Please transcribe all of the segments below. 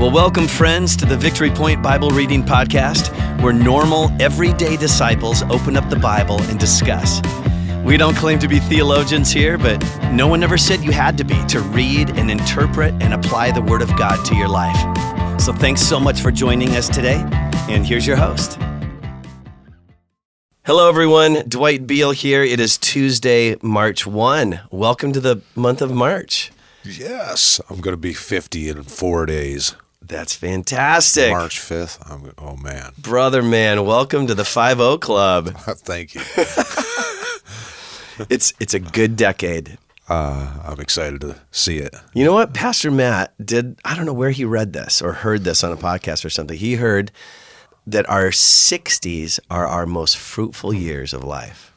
Well, welcome, friends, to the Victory Point Bible Reading Podcast, where normal, everyday disciples open up the Bible and discuss. We don't claim to be theologians here, but no one ever said you had to be to read and interpret and apply the Word of God to your life. So thanks so much for joining us today, and here's your host. Hello, everyone. Dwight Beal here. It is Tuesday, March 1. Welcome to the month of March. Yes, I'm going to be 50 in four days. That's fantastic. March 5th. I'm, oh, man. Brother man, welcome to the 50 Club. Thank you. It's it's a good decade. Uh, I'm excited to see it. You know what? Pastor Matt did I don't know where he read this or heard this on a podcast or something. He heard that our 60s are our most fruitful years of life,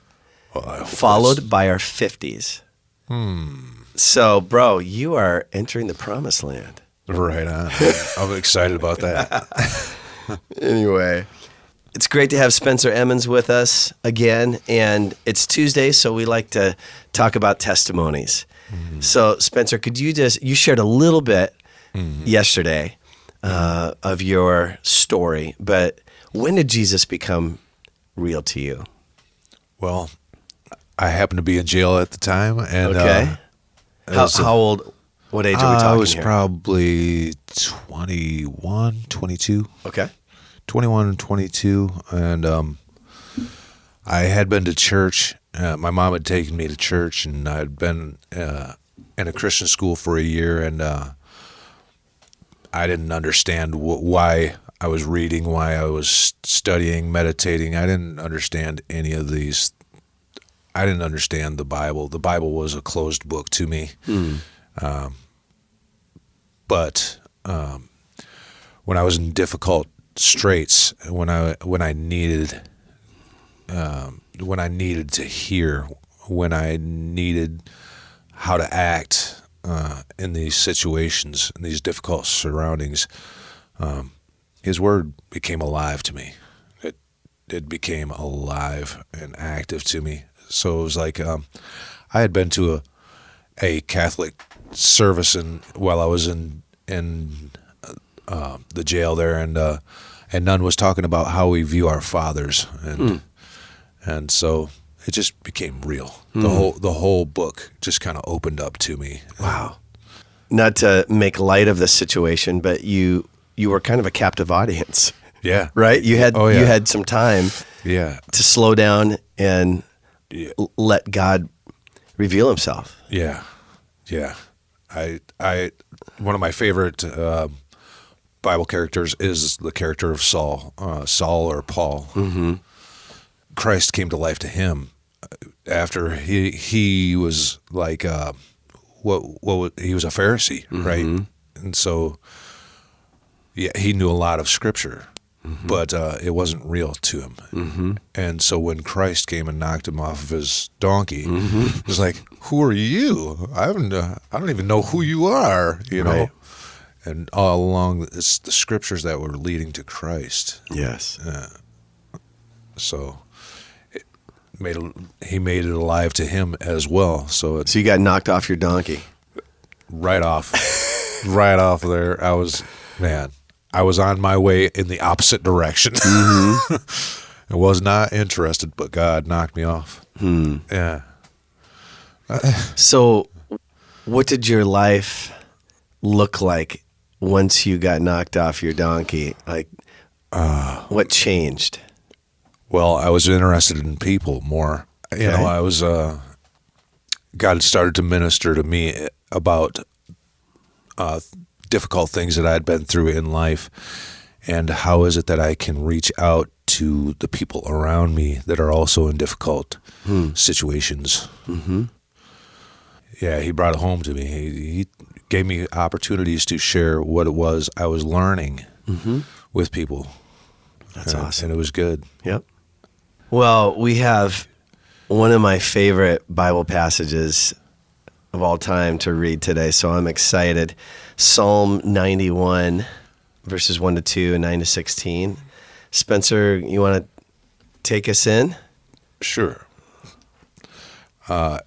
Well, followed by our 50s. Hmm. So, bro, you are entering the promised land. Right on. I'm excited about that. Anyway, it's great to have Spencer Emmons with us again. And it's Tuesday, so we like to talk about testimonies. So, Spencer, could you just, you shared a little bit yesterday uh, of your story, but when did Jesus become real to you? Well, I happened to be in jail at the time. And, Okay. uh, how, a- how old, what age are we talking? I was here? probably 21, 22. okay. 21 and 22 and um, i had been to church uh, my mom had taken me to church and i'd been uh, in a christian school for a year and uh, i didn't understand wh- why i was reading why i was studying meditating i didn't understand any of these i didn't understand the bible the bible was a closed book to me um, but um, when I was in difficult straits, when I when I needed um, when I needed to hear, when I needed how to act uh, in these situations, in these difficult surroundings, um, His Word became alive to me. It it became alive and active to me. So it was like um, I had been to a a Catholic service and while I was in in uh, the jail there, and uh, and nun was talking about how we view our fathers, and and so it just became real. The whole the whole book just kind of opened up to me. Wow. Not to make light of the situation, but you you were kind of a captive audience. Yeah, right? You had Oh, you had some time yeah, to slow down and Yeah. l- let God reveal Himself. yeah, yeah. I I one of my favorite um Bible characters is the character of Saul, uh, Saul or Paul. Mm-hmm. Christ came to life to him uh, after he he was like uh, what what he was a Pharisee, right? And so yeah, he knew a lot of scripture, but uh, it wasn't real to him. Mm-hmm. And so when Christ came and knocked him off of his donkey, it was like, "Who are you? I haven't. Uh, I don't even know who you are." You know. And all along, it's the scriptures that were leading to Christ. Yes. So made he made it alive to him as well. So it's So you got knocked off your donkey. right off, right off there. I was man. I was on my way in the opposite direction. I was not interested, but God knocked me off. Yeah. So, what did your life look like once you got knocked off your donkey? Like, what changed? Well, I was interested in people more. You Okay. know, I was uh God started to minister to me about uh difficult things that I'd been through in life and how is it that I can reach out to the people around me that are also in difficult situations. Mm-hmm. Yeah, he brought it home to me. He, he gave me opportunities to share what it was I was learning with people. That's And- awesome. And it was good. Yep. Well, we have one of my favorite Bible passages of all time to read today, so I'm excited. Psalm 91, verses 1 to 2 and 9 to 16. Spencer, you want to take us in? Sure. Uh,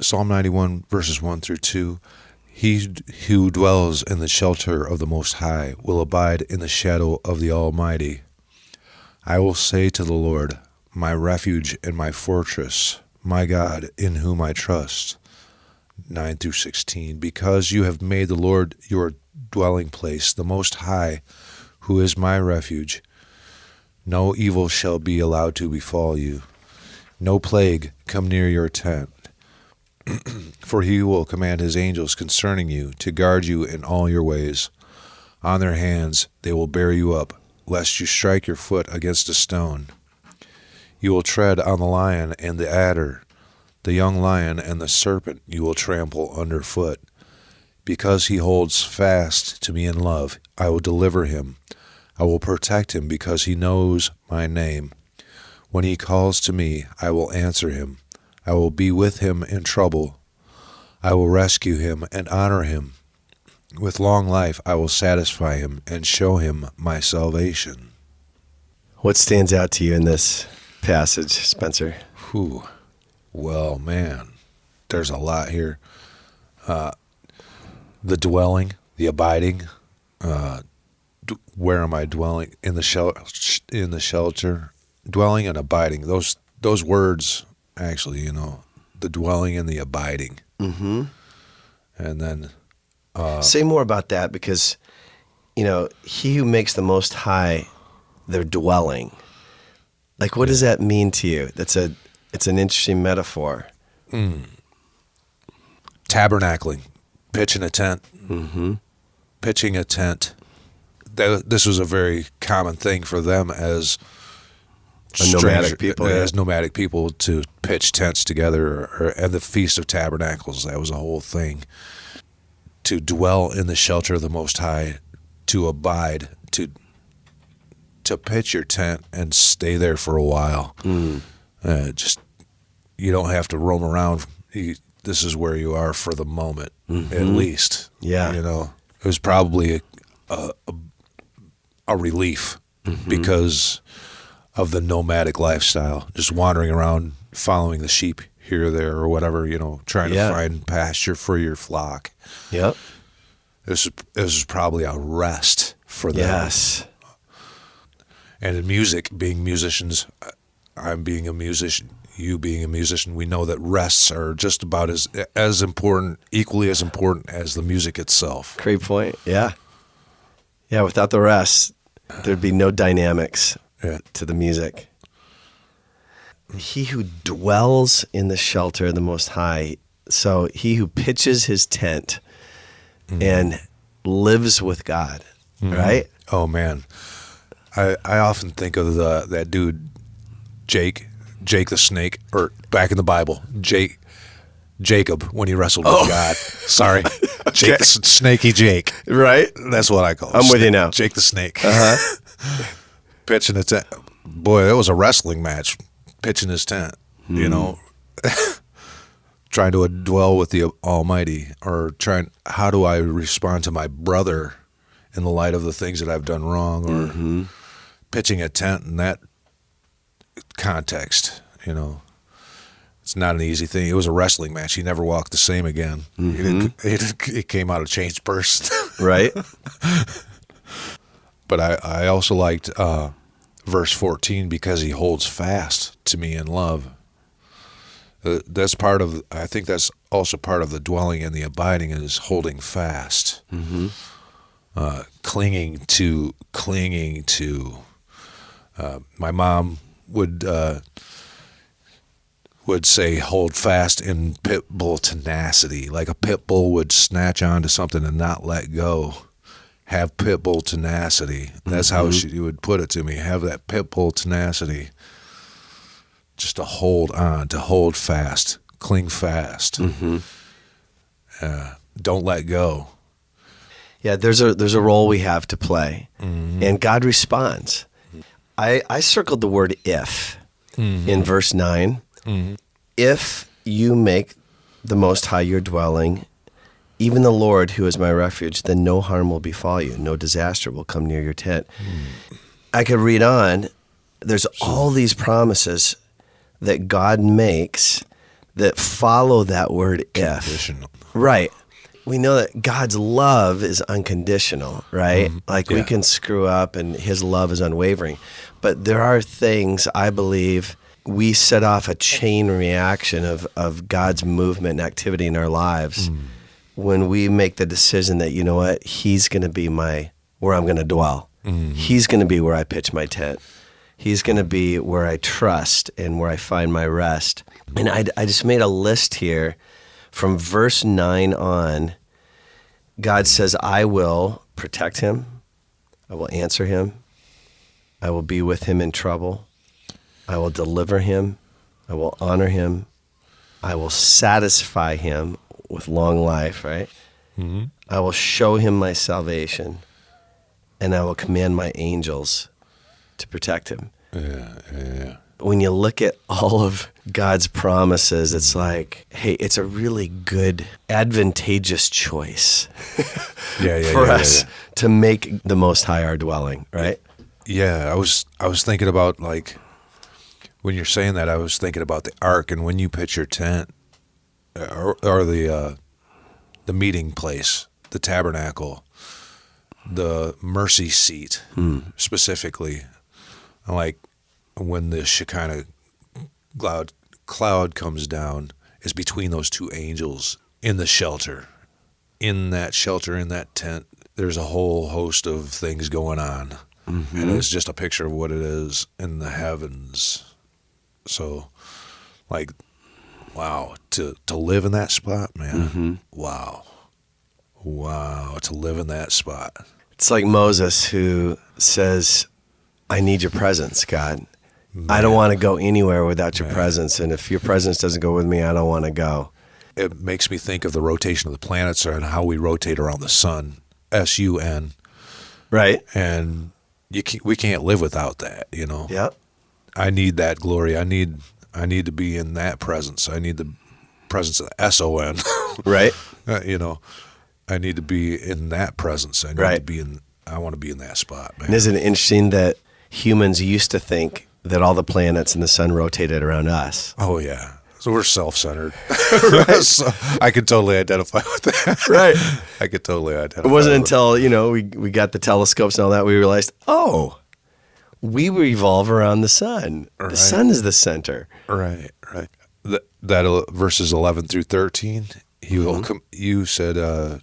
Psalm 91, verses 1 through 2. He who dwells in the shelter of the Most High will abide in the shadow of the Almighty. I will say to the Lord, My refuge and my fortress, my God, in whom I trust. 9 through 16. Because you have made the Lord your dwelling place, the Most High, who is my refuge, no evil shall be allowed to befall you, no plague come near your tent. For he will command his angels concerning you to guard you in all your ways. On their hands they will bear you up, lest you strike your foot against a stone. You will tread on the lion and the adder, the young lion and the serpent you will trample underfoot. Because he holds fast to me in love, I will deliver him. I will protect him because he knows my name. When he calls to me, I will answer him. I will be with him in trouble. I will rescue him and honor him. With long life, I will satisfy him and show him my salvation. What stands out to you in this passage, Spencer? Whew. Well, man, there's a lot here. Uh, the dwelling, the abiding. Uh, d- where am I dwelling in the shel- in the shelter? Dwelling and abiding. Those those words actually, you know, the dwelling and the abiding. Mm-hmm. And then Say more about that because, you know, he who makes the Most High their dwelling. Like, what does that mean to you? That's a, it's an interesting metaphor. tabernacling, pitching a tent, Mm-hmm. pitching a tent. This was a very common thing for them as nomadic people, yeah. as nomadic people to pitch tents together, or, or and the Feast of Tabernacles. That was a whole thing. To dwell in the shelter of the Most High, to abide, to to pitch your tent and stay there for a while. Mm. Uh, just you don't have to roam around. You, this is where you are for the moment, at least. Mm-hmm. Yeah. you know, it was probably a a, a, a relief Mm-hmm. because of the nomadic lifestyle, just wandering around, following the sheep here or there or whatever. You know, trying Yeah. to find pasture for your flock. Yep. This is this is probably a rest for them. Yes. And in music, being musicians, I'm being a musician, you being a musician, we know that rests are just about as as important, equally as important as the music itself. Great point. Yeah. Yeah. Without the rest, there'd be no dynamics Yeah. to the music. He who dwells in the shelter of the Most High, so he who pitches his tent mm-hmm. and lives with God, mm-hmm. right? Oh man, I I often think of the that dude, Jake, Jake the snake, or back in the Bible, Jake. Jacob when he wrestled with God. Sorry, Jake the snaky Jake. Right? That's what I call. him. I'm with you now. Jake the snake. Uh-huh. Pitching a tent. Boy, that was a wrestling match. Pitching his tent. You know, trying to dwell with the Almighty, or trying. How do I respond to my brother in the light of the things that I've done wrong, or pitching a tent and that context? You know. It's not an easy thing. It was a wrestling match. He never walked the same again. It, it, it came out of changed burst. Right? but I, I also liked uh, verse 14 because he holds fast to me in love. Uh, that's part of, I think that's also part of the dwelling and the abiding is holding fast, mm-hmm. uh, clinging to, clinging to. Uh, my mom would uh, would say hold fast in pit bull tenacity, like a pit bull would snatch onto something and not let go have pit bull tenacity. That's how she would put it to me. Have that pit bull tenacity. Just to hold on, to hold fast, cling fast. Uh, don't let go. Yeah, there's a there's a role we have to play, and God responds. I I circled the word if mm-hmm. in verse 9 mm-hmm. If you make the Most High your dwelling, even the Lord who is my refuge, then no harm will befall you, no disaster will come near your tent. Hmm. I could read on. There's all these promises that God makes that follow that word if. Right. We know that God's love is unconditional, right? Mm-hmm. Like we can screw up and his love is unwavering. But there are things I believe we set off a chain reaction of, of God's movement and activity in our lives mm. when we make the decision that, you know what, he's going to be my, where I'm going to dwell. Mm-hmm. He's going to be where I pitch my tent. He's going to be where I trust and where I find my rest. And I, I just made a list here from verse 9 on. God says, I will protect him, I will answer him, I will be with him in trouble, I will deliver him, I will honor him, I will satisfy him with long life, right? Mm-hmm. I will show him my salvation, and I will command my angels to protect him. Yeah, yeah, When you look at all of God's promises, it's like, hey, it's a really good, advantageous choice yeah, yeah. for yeah, us to make the Most High our dwelling, right? yeah. I was I was thinking about like when you're saying that I was thinking about the ark and when you pitch your tent uh, or, or the uh, the meeting place, the tabernacle, the mercy seat specifically, like when the Shekinah cloud cloud comes down is between those two angels in the shelter. In that shelter, in that tent, there's a whole host of things going on. And mm-hmm. it's just a picture of what it is in the heavens. So, like, wow, to, to live in that spot, man. Mm-hmm. Wow. Wow, to live in that spot. It's like Moses who says, I need your presence, God. I don't want to go anywhere without your presence. And if your presence doesn't go with me, I don't want to go. It makes me think of the rotation of the planets and how we rotate around the sun. S U N. Right? And you can, we can't live without that, you know. Yep. I need that glory. I need I need to be in that presence. I need the presence of S O N. Right? Uh, you know, I need to be in that presence. I need to be in. I want to be in that spot, man. And isn't it interesting that humans used to think that all the planets and the sun rotated around us? oh yeah. So we're self-centered. so I could totally identify with that. Right. I could totally identify. It wasn't until, you know, we, we got the telescopes and all that, we realized, oh, we revolve around the sun. The sun is the center. Right, right. That, that verses eleven through thirteen. He will. Mm-hmm. Com- you said uh,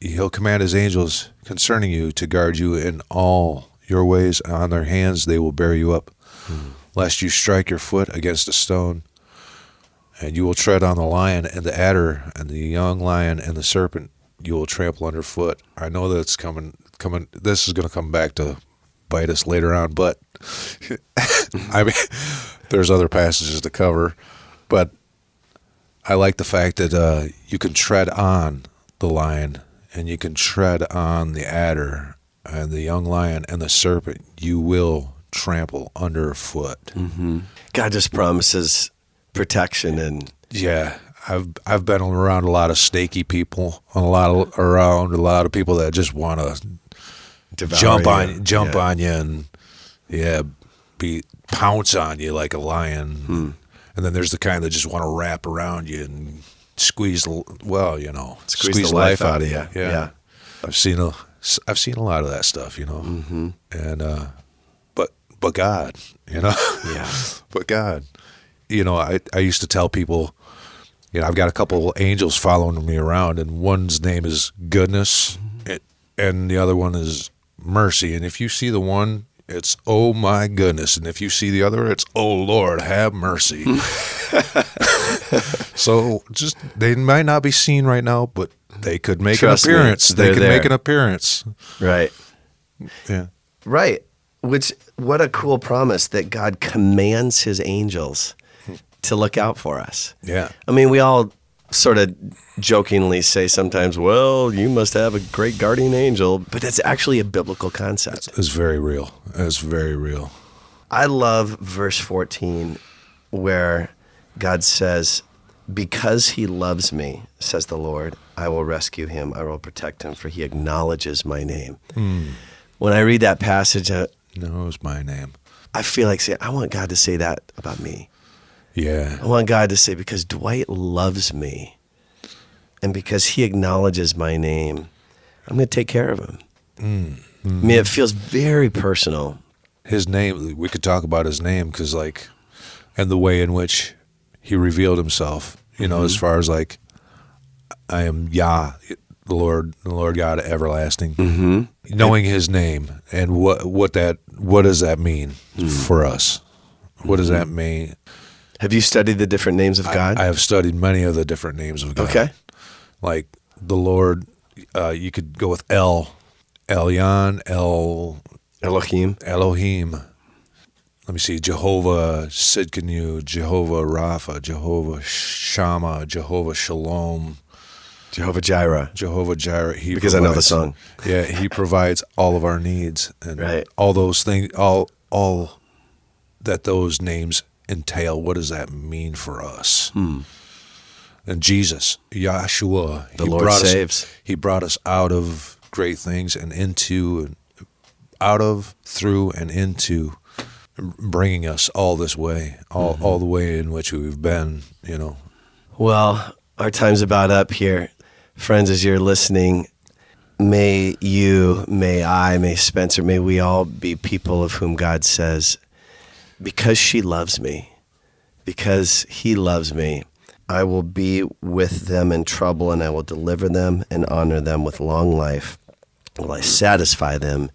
he'll command his angels concerning you to guard you in all your ways. On their hands they will bear you up, Hmm. lest you strike your foot against a stone. And you will tread on the lion and the adder and the young lion and the serpent. You will trample underfoot. I know that it's coming. Coming. This is going to come back to bite us later on, but I mean, there's other passages to cover, but I like the fact that uh, you can tread on the lion and you can tread on the adder and the young lion and the serpent. You will trample underfoot. God just promises protection and Yeah, I've I've been around a lot of snaky people, a lot of around a lot of people that just want to jump you. on jump Yeah. on you and yeah, be pounce on you like a lion. Hmm. And then there's the kind that just want to wrap around you and squeeze well, you know, Squeeze the life out of you. Yeah. Yeah. I've seen a I've seen a lot of that stuff, you know. Mm-hmm. And uh but God, you know. Yeah. but God, you know, I I used to tell people you know, I've got a couple angels following me around, and one's name is goodness, mm-hmm. and, and the other one is mercy. And if you see the one, it's oh my goodness, and if you see the other, it's oh Lord, have mercy. so just they might not be seen right now, but they could make Trust an appearance. they could there. make an appearance. Right. Yeah. Right. Which, what a cool promise that God commands his angels to look out for us. Yeah. I mean, we all sort of jokingly say sometimes, well, you must have a great guardian angel, but that's actually a biblical concept. It's very real. It's very real. I love verse 14 where God says, Because he loves me, says the Lord, I will rescue him. I will protect him, for he acknowledges my name. Hmm. When I read that passage, Knows my name. I feel like say, I want God to say that about me. Yeah. I want God to say, Because Dwight loves me, and because he acknowledges my name, I'm going to take care of him. Hmm. I mean, it feels very personal. his name we could talk about his name because like and the way in which he revealed himself you know as mm-hmm. far as like i am yah the lord the lord god everlasting mm-hmm. knowing his name and what what that what does that mean for us what does that mean Have you studied the different names of God? i have studied many of the different names of god okay. like the lord uh, you could go with el elyon el Elohim. Elohim. Let me see. Jehovah Sidkenu, Jehovah Rapha, Jehovah Shama, Jehovah Shalom, Jehovah Jireh. Jehovah Jireh. He Because I know the song. Yeah, he provides all of our needs and Right. all those things. All all that those names entail. What does that mean for us? And Jesus, Yahshua, The he Lord brought saves. Us, he brought us out of great things and into, out of, through, and into, bringing us all this way, all Mm-hmm. all the way in which we've been. You know, Well, our time's about up here. Friends, as you're listening, may you, may I, may Spencer, may we all be people of whom God says, because she loves me, because he loves me, I will be with them in trouble and I will deliver them and honor them with long life. Will I satisfy them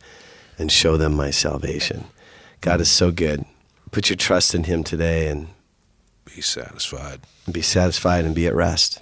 and show them my salvation? God is so good. Put your trust in him today and be satisfied. be satisfied and be at rest.